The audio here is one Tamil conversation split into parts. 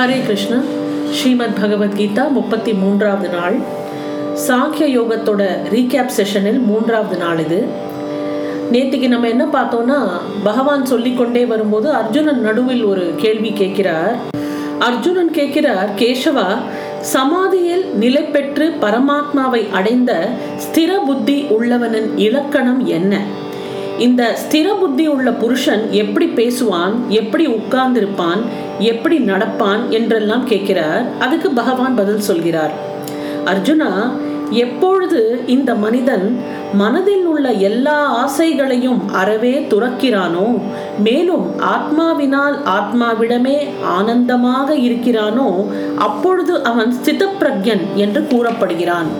ஹரே கிருஷ்ணா. ஸ்ரீமத் பகவத்கீதா முப்பத்தி மூன்றாவது நாள். சாங்கிய யோகத்தோட ரீகேப் செஷனில் மூன்றாவது நாள் இது. நேற்றுக்கு நம்ம என்ன பார்த்தோம்னா பகவான் சொல்லிக்கொண்டே வரும்போது அர்ஜுனன் நடுவில் ஒரு கேள்வி கேட்கிறார். அர்ஜுனன் கேட்கிறார் கேசவா சமாதியில் நிலை பெற்று பரமாத்மாவை அடைந்த ஸ்திர புத்தி உள்ளவனின் இலக்கணம் என்ன? இந்த ஸ்திர புத்தி உள்ள புருஷன் எப்படி பேசுவான் எப்படி உட்கார்ந்திருப்பான் எப்படி நடப்பான் என்றெல்லாம் கேட்கிறார். அதுக்கு பகவான் பதில் சொல்கிறார். அர்ஜுனா எப்பொழுது இந்த மனிதன் மனதில் உள்ள எல்லா ஆசைகளையும் அறவே துறக்கிறானோ மேலும் ஆத்மாவினால் ஆத்மாவிடமே ஆனந்தமாக இருக்கிறானோ அப்பொழுது அவன் ஸ்திதப்பிரக்யன் என்று கூறப்படுகிறான்.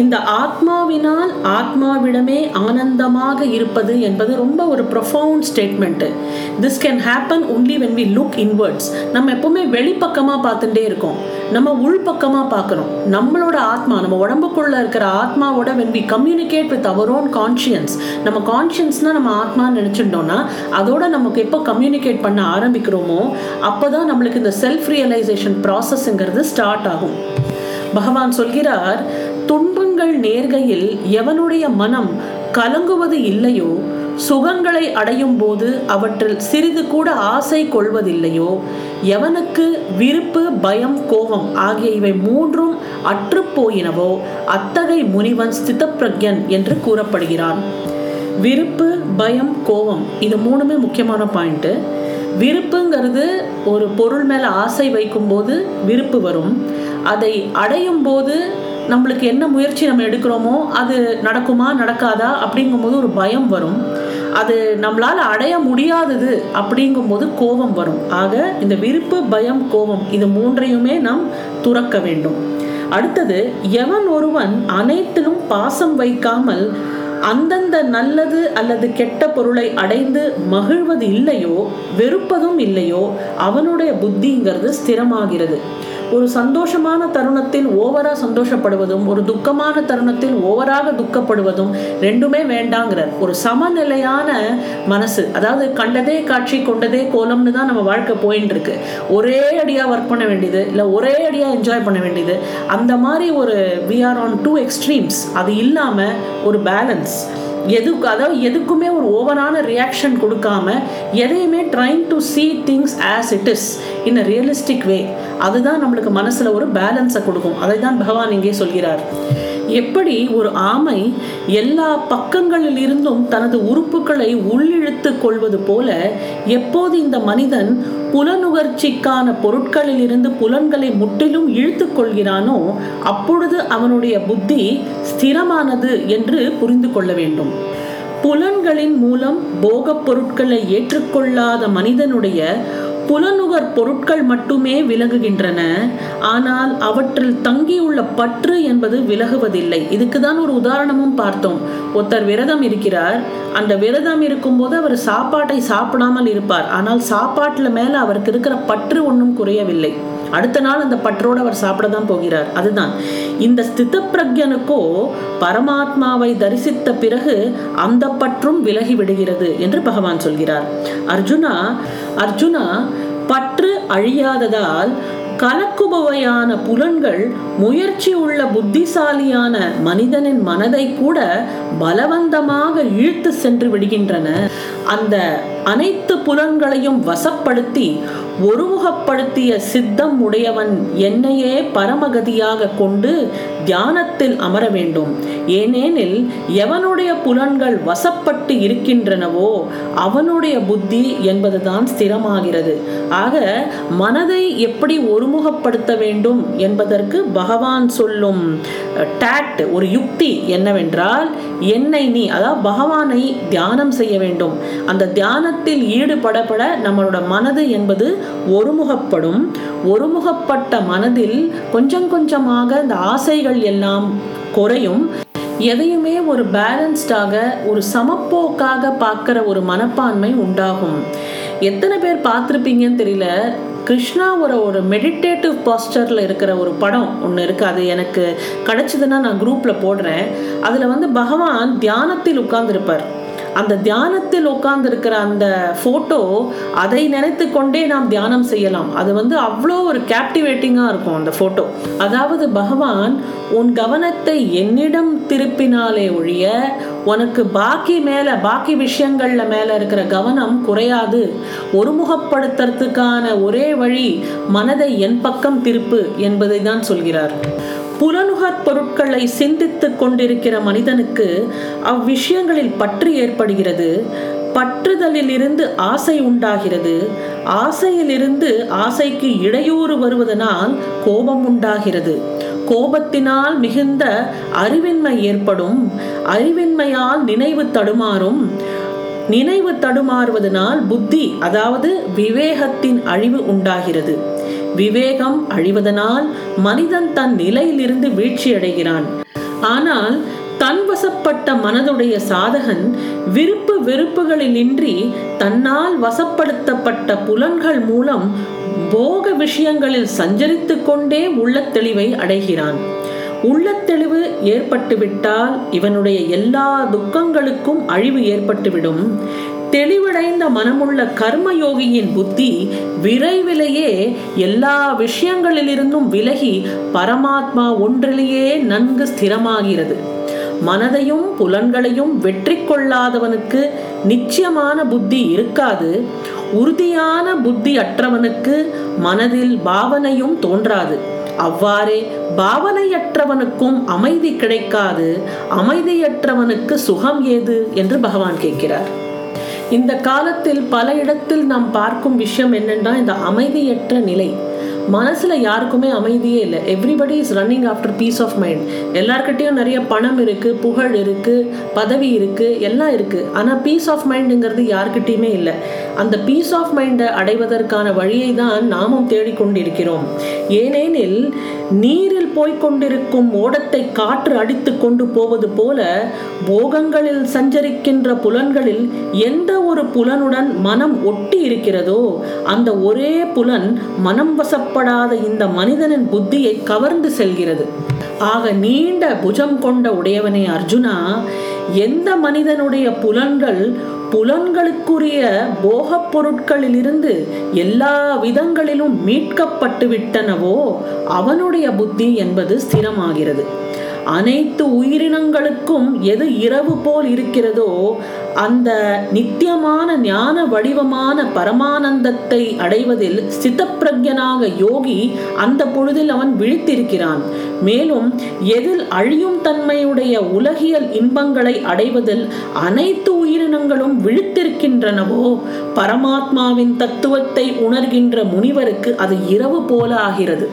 இந்த ஆத்மாவினால் ஆத்மாவிடமே ஆனந்தமாக இருப்பது என்பது ரொம்ப ஒரு profound statement this can happen only when we look inwards நம்ம எப்பவுமே வெளிப்பக்கமாக பார்த்துட்டே இருக்கோம். நம்ம உள்பக்கமாக பார்க்குறோம். நம்மளோட ஆத்மா நம்ம உடம்புக்குள்ள இருக்கிற ஆத்மாவோட when we communicate with our own conscience நம்ம கான்ஷியன்ஸ்னால் நம்ம ஆத்மான்னு நினச்சிட்டோம்னா அதோட நமக்கு எப்போ கம்யூனிகேட் பண்ண ஆரம்பிக்கிறோமோ அப்போ தான் நம்மளுக்கு இந்த செல்ஃப் ரியலைசேஷன் ப்ராசஸ்ங்கிறது ஸ்டார்ட் ஆகும். பகவான் சொல்கிறார் துன்பங்கள் நேர்கையில் எவனுடைய மனம் கலங்குவது இல்லையோ சுகங்களை அடையும் போது அவற்றில் சிறிது கூட ஆசை கொள்வதில்லையோ எவனுக்கு விருப்பு பயம் கோபம் ஆகிய இவை மூன்றும் அற்றுப்போயினவோ அத்தகை முனிவன் ஸ்திதப்பிரக்யன் என்று கூறப்படுகிறான். விருப்பு பயம் கோபம் இது மூணுமே முக்கியமான பாயிண்ட்டு விருப்புங்கிறது ஒரு பொருள் மேலே ஆசை வைக்கும்போது விருப்பு வரும். அதை அடையும் போது நம்மளுக்கு என்ன முயற்சி நம்ம எடுக்கிறோமோ அது நடக்குமா நடக்காதா அப்படிங்கும்போது ஒரு பயம் வரும். அது நம்மளால் அடைய முடியாதது அப்படிங்கும்போது கோபம் வரும். ஆக இந்த விருப்பு பயம் கோபம் இது மூன்றையுமே நாம் துறக்க வேண்டும். அடுத்தது எவன் ஒருவன் அனைத்திலும் பாசம் வைக்காமல் அந்தந்த நல்லது அல்லது கெட்ட பொருளை அடைந்து மகிழ்வது இல்லையோ வெறுப்பதும் இல்லையோ அவனுடைய புத்திங்கிறது ஸ்திரமாகிறது. ஒரு சந்தோஷமான தருணத்தில் ஓவரா சந்தோஷப்படுவதும் ஒரு துக்கமான தருணத்தில் ஓவராக துக்கப்படுவதும் ரெண்டுமே வேண்டாங்கிறார். ஒரு சமநிலையான மனசு அதாவது கண்டதே காட்சி கொண்டதே கோலம்னு தான் நம்ம வாழ்க்கை போயின்னு இருக்கு ஒரே அடியாக ஒர்க் பண்ண வேண்டியது இல்லை ஒரே அடியாக என்ஜாய் பண்ண வேண்டியது. அந்த மாதிரி ஒரு we are on two extremes அது இல்லாமல் ஒரு பேலன்ஸ் எதுக்கு அதாவது எதுக்குமே ஒரு ஓவரான ரியாக்ஷன் கொடுக்காம எதையுமே trying to see things as it is in a realistic way அதுதான் நம்மளுக்கு மனசில் ஒரு பேலன்ஸை கொடுக்கும். அதை தான் பகவான் இங்கே சொல்கிறார். எப்படி ஒரு ஆமை எல்லா பக்கங்களில் இருந்தும் தனது உறுப்புகளை உள்ளிழுத்து கொள்வது போல எப்போது இந்த மனிதன் புலனுகர்ச்சிக்கான பொருட்களில் இருந்து புலன்களை முற்றிலும் இழுத்து கொள்கிறானோ அப்பொழுது அவனுடைய புத்தி ஸ்திரமானது என்று புரிந்து கொள்ள வேண்டும். புலன்களின் மூலம் போகப் பொருட்களை ஏற்றுக்கொள்ளாத மனிதனுடைய புலனுகர் பொருட்கள் மட்டுமே விலகுகின்றன. ஆனால் அவற்றில் தங்கியுள்ள பற்று என்பது விலகுவதில்லை. இதுக்கு தான் ஒரு உதாரணமும் பார்த்தோம். ஒருத்தர் விரதம் இருக்கிறார். அந்த விரதம் இருக்கும்போது அவர் சாப்பாட்டை சாப்பிடாமல் இருப்பார். ஆனால் சாப்பாட்டில் மேலே அவருக்கு இருக்கிற பற்று ஒன்றும் குறையவில்லை. அடுத்த நாள் அந்த பற்றோடு அவர் சாப்பிட தான் போகிறார். அதுதான். இந்த ஸ்தித பிரஜனுக்கோ பரமாத்மாவை தரிசித்த பிறகு அந்த பற்றும் விலகி விடுகிறது என்று பகவான் சொல்கிறார். அர்ஜுனா அர்ஜுனா பற்று அழியாததால் கலக்குபவையான புலன்கள் முயற்சி உள்ள புத்திசாலியான மனிதனின் மனதை கூட பலவந்தமாக இழுத்து சென்று விடுகின்றன. அந்த அனைத்து புலன்களையும் வசப்படுத்தி ஒருமுகப்படுத்திய சித்தம் உடையவன் என்னையே பரமகதியாக கொண்டு தியானத்தில் அமர வேண்டும். ஏனெனில் எவனுடைய புலன்கள் வசப்பட்டு இருக்கின்றனவோ அவனுடைய புத்தி என்பதுதான் ஸ்திரமாகிறது. ஆக மனதை எப்படி ஒருமுகப்படுத்த வேண்டும் என்பதற்கு பகவான் சொல்லும் டேட் ஒரு யுக்தி என்னவென்றால் என்னை நீ அதாவது பகவானை தியானம் செய்ய வேண்டும். அந்த தியானத்தில் ஈடுபடப்பட நம்மளோட மனது என்பது ஒருமுகப்படும். ஒருமுகப்பட்ட மனதில் கொஞ்சம் கொஞ்சமாக இந்த ஆசைகள் எல்லாம் குறையும். எதையுமே ஒரு பேலன்ஸ்டாக ஒரு சமப்போக்காக பார்க்குற ஒரு மனப்பான்மை உண்டாகும். எத்தனை பேர் பார்த்துருப்பீங்கன்னு தெரியல. கிருஷ்ணாவோட ஒரு மெடிடேட்டிவ் பாஸ்டரில் இருக்கிற ஒரு படம் ஒன்று இருக்குது அது எனக்கு கிடச்சிதுன்னா நான் குரூப்பில் போடுறேன். அதில் வந்து பகவான் தியானத்தில் உட்கார்ந்துருப்பார். அந்த தியானத்தில் உட்கார்ந்து இருக்கிற அந்த ஃபோட்டோ அதை நினைத்து கொண்டே நாம் தியானம் செய்யலாம். அது வந்து அவ்வளோ ஒரு கேப்டிவேட்டிங்காக இருக்கும் அந்த ஃபோட்டோ அதாவது பகவான் உன் கவனத்தை என்னிடம் திருப்பினாலே ஒழிய உனக்கு பாக்கி மேலே பாக்கி விஷயங்களில் மேலே இருக்கிற கவனம் குறையாது. ஒருமுகப்படுத்துறதுக்கான ஒரே வழி மனதை என் பக்கம் திருப்பு என்பதை தான் சொல்கிறார். புலனுகர் பொருட்களை சிந்தித்துக் கொண்டிருக்கிற மனிதனுக்கு அவ்விஷயங்களில் பற்று ஏற்படுகிறது. பற்றுதலில் இருந்து ஆசை உண்டாகிறது. ஆசையிலிருந்து ஆசைக்கு இடையூறு வருவதனால் கோபம் உண்டாகிறது. கோபத்தினால் மிகுந்த அறிவின்மை ஏற்படும். அறிவின்மையால் நினைவு தடுமாறும். நினைவு தடுமாறுவதனால் புத்தி அதாவது விவேகத்தின் அழிவு உண்டாகிறது. விவேகம் அழிவதனால் மனிதன் தன் நிலையிலிருந்து வீழ்ச்சி அடைகிறான் ஆனால் தன்வசப்பட்ட மனதுடைய சாதகன் விருப்பு வெறுப்புகளினின்றி தன்னால் வசப்படுத்தப்பட்ட புலன்கள் மூலம் போக விஷயங்களில் சஞ்சரித்து கொண்டே உள்ள தெளிவை அடைகிறான். உள்ளத்தெளிவு ஏற்பட்டுவிட்டால் இவனுடைய எல்லா துக்கங்களுக்கும் அழிவு ஏற்பட்டுவிடும். தெளிவடைந்த மனமுள்ள கர்மயோகியின் புத்தி விரைவிலேயே எல்லா விஷயங்களிலிருந்தும் விலகி பரமாத்மா ஒன்றிலேயே நன்கு ஸ்திரமாகிறது. மனதையும் புலன்களையும் வெற்றி கொள்ளாதவனுக்கு நிச்சயமான புத்தி இருக்காது. உறுதியான புத்தி அற்றவனுக்கு மனதில் பாவனையும் தோன்றாது. அவ்வாறே பாவனையற்றவனுக்கும் அமைதி கிடைக்காது. அமைதியற்றவனுக்கு சுகம் ஏது? என்று பகவான் கேட்கிறார். இந்த காலத்தில் பல இடத்தில் நாம் பார்க்கும் விஷயம் என்னென்றால் இந்த அமைதியற்ற நிலை. மனசில் யாருக்குமே அமைதியே இல்லை. Everybody is running after peace of mind எல்லார்கிட்டேயும் நிறைய பணம் இருக்குது புகழ் இருக்குது பதவி இருக்குது எல்லாம் இருக்குது ஆனால் பீஸ் ஆஃப் மைண்டுங்கிறது யாருக்கிட்டேயுமே இல்லை. அந்த பீஸ் ஆஃப் மைண்டை அடைவதற்கான வழியை தான் நாமும் தேடிக்கொண்டிருக்கிறோம் ஏனெனில் நீரில் போய்கொண்டிருக்கும் ஓடத்தை காற்று அடித்து கொண்டு போவது போல போகங்களில் சஞ்சரிக்கின்ற புலன்களில் எந்த ஒரு புலனுடன் மனம் ஒட்டி இருக்கிறதோ அந்த ஒரே புலன் மனம் வசப்படாத இந்த மனிதனின் புத்தியை கவர்ந்து செல்கிறது. ஆக நீண்ட புஜம் கொண்ட உடையவனே அர்ஜுனா எந்த மனிதனுடைய புலன்கள் புலன்களுக்குரிய போகப் பொருட்களிலிருந்து எல்லா விதங்களிலும் மீட்கப்பட்டு விட்டனவோ அவனுடைய புத்தி என்பது ஸ்திரமாகிறது. அனைத்து உயிரினங்களுக்கும் எது இரவு போல் இருக்கிறதோ அந்த நித்தியமான ஞான வடிவமான பரமானந்தத்தை அடைவதில் சித்தப்பிரஜனாக யோகி அந்த பொழுதில் அவன் விழித்திருக்கிறான். மேலும் எதில் அழியும் தன்மையுடைய உலகியல் இன்பங்களை அடைவதில் அனைத்து உயிரினங்களும் விழித்திருக்கின்றனவோ பரமாத்மாவின் தத்துவத்தை உணர்கின்ற முனிவருக்கு அது இரவு போல ஆகிறது.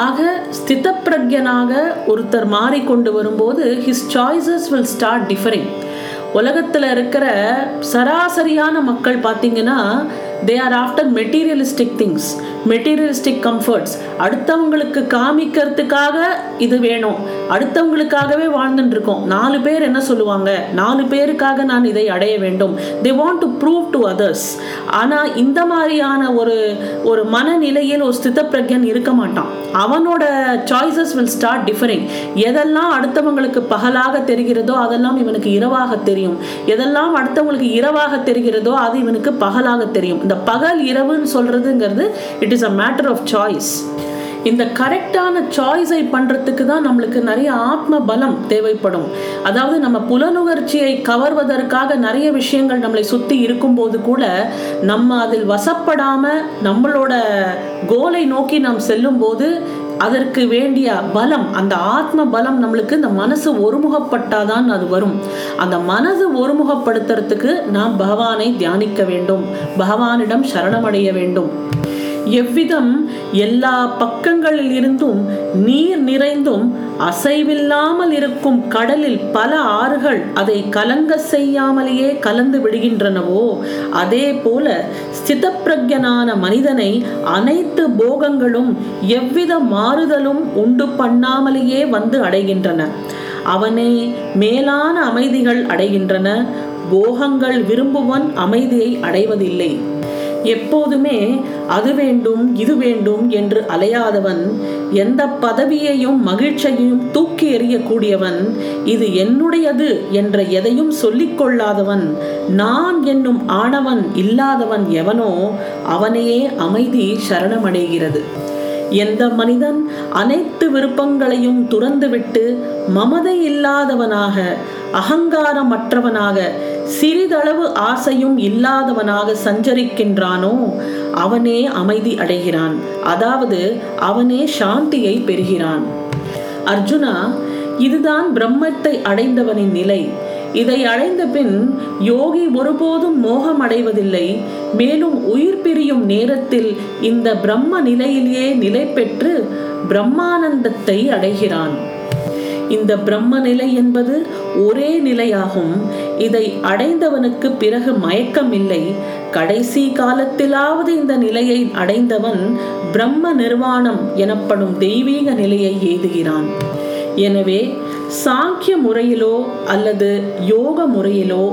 ஆக ஸ்தித பிரஜனாக ஒருத்தர் மாறிக்கொண்டு வரும்போது his choices will start differing உலகத்தில் இருக்கிற சராசரியான மக்கள் பார்த்தீங்கன்னா they are after materialistic things materialistic comforts அடுத்தவங்களுக்கு காமிக்கிறதுக்காக இது வேணும். அடுத்தவங்களுக்காகவே வாழ்ந்துட்டு இருக்கோம் நாலு பேர் என்ன சொல்லுவாங்க? நாலு பேருக்காக நான் இதை அடைய வேண்டும். They want to prove to others ஆனால் இந்த மாதிரியான ஒரு ஒரு மனநிலையில் ஒரு ஸ்தித பிரஜன் இருக்க மாட்டான். அவனோட சாய்ஸஸ் வில் ஸ்டார்ட் டிஃபரிங் எதெல்லாம் அடுத்தவங்களுக்கு பகலாக தெரிகிறதோ அதெல்லாம் இவனுக்கு இரவாக தெரியும். எதெல்லாம் அடுத்தவங்களுக்கு இரவாக தெரிகிறதோ அது இவனுக்கு பகலாக தெரியும். இந்த பகல் இரவுன்னு சொல்றதுங்கிறது it is a matter of choice இந்த கரெக்டான சாய்ஸை பண்ணுறதுக்கு தான் நம்மளுக்கு நிறைய ஆத்ம பலம் தேவைப்படும். அதாவது நம்ம புலனுணர்ச்சியை கவர்வதற்காக நிறைய விஷயங்கள் நம்மளை சுற்றி இருக்கும்போது கூட நம்ம அதில் வசப்படாமல் நம்மளோட கோலை நோக்கி நாம் செல்லும்போது அதற்கு வேண்டிய பலம் அந்த ஆத்ம பலம் நம்மளுக்கு இந்த மனசு ஒருமுகப்பட்டாதான் அது வரும். அந்த மனது ஒருமுகப்படுத்துறதுக்கு நாம் பகவானை தியானிக்க வேண்டும். பகவானிடம் சரணமடைய வேண்டும். எவ்விதம் எல்லா பக்கங்களில் இருந்தும் நீர் நிறைந்தும் அசைவில்லாமல் இருக்கும் கடலில் பல ஆறுகள் அதை கலங்க செய்யாமலேயே கலந்து விடுகின்றனவோ? அதே போல ஸ்திதப்பிரஜனான மனிதனை அனைத்து போகங்களும் எவ்வித மாறுதலும் உண்டு பண்ணாமலேயே வந்து அடைகின்றன. அவனே மேலான அமைதிகள் அடைகின்றன. போகங்கள் விரும்புவன் அமைதியை அடைவதில்லை. எப்போதுமே அது வேண்டும் இது வேண்டும் என்று அலையாதவன் எந்த பதவியையும் மகிழ்ச்சியையும் தூக்கி எறியக்கூடியவன் இது என்னுடையது என்ற எதையும் சொல்லிக்கொள்ளாதவன் நான் என்னும் ஆணவன் இல்லாதவன் எவனோ அவனையே அமைதி சரணமடைகிறது. எந்த மனிதன் அனைத்து விருப்பங்களையும் துறந்துவிட்டு மமதை இல்லாதவனாக அகங்காரமற்றவனாக சிறிதளவு ஆசையும் இல்லாதவனாக சஞ்சரிக்கின்றானோ அவனே அமைதி அடைகிறான். அதாவது அவனே சாந்தியை பெறுகிறான். அர்ஜுனா இதுதான் பிரம்மத்தை அடைந்தவனின் நிலை. இதை அடைந்த பின் யோகி ஒருபோதும் மோகம் அடைவதில்லை மேலும் உயிர் பிரியும் நேரத்தில் இந்த பிரம்ம நிலையிலேயே நிலை பெற்று பிரம்மானந்தத்தை அடைகிறான். இந்த பிரம்ம நிலை என்பது ஒரே நிலையாகும். இதை அடைந்தவனுக்கு பிறகு மயக்கம் இல்லை கடைசி காலத்திலாவது இந்த நிலையை அடைந்தவன் பிரம்ம நிர்வாணம் எனப்படும் தெய்வீக நிலையை எய்துகிறான். எனவே சாங்கிய முறையிலோ அல்லது யோக முறையிலோ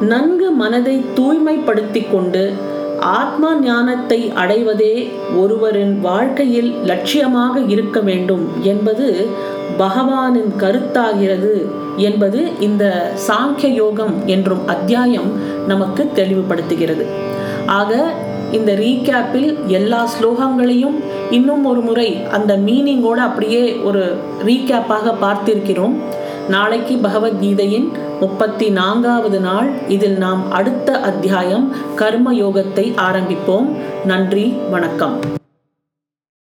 நன்கு மனதை தூய்மைப்படுத்தி கொண்டு ஆத்மா ஞானத்தை அடைவதே ஒருவரின் வாழ்க்கையில் லட்சியமாக இருக்க வேண்டும் என்பது பகவானின் கருத்தாகிறது என்பது இந்த சாங்கிய யோகம் என்றும் அத்தியாயம் நமக்கு தெளிவுபடுத்துகிறது. ஆக இந்த ரீகேப்பில் எல்லா ஸ்லோகங்களையும் இன்னும் ஒரு முறை அந்த மீனிங்கோடு அப்படியே ஒரு ரீகேப்பாக பார்த்திருக்கிறோம். நாளைக்கு பகவத்கீதையின் முப்பத்தி நான்காவது நாள். இதில் நாம் அடுத்த அத்தியாயம் கர்ம யோகத்தை ஆரம்பிப்போம். நன்றி வணக்கம்.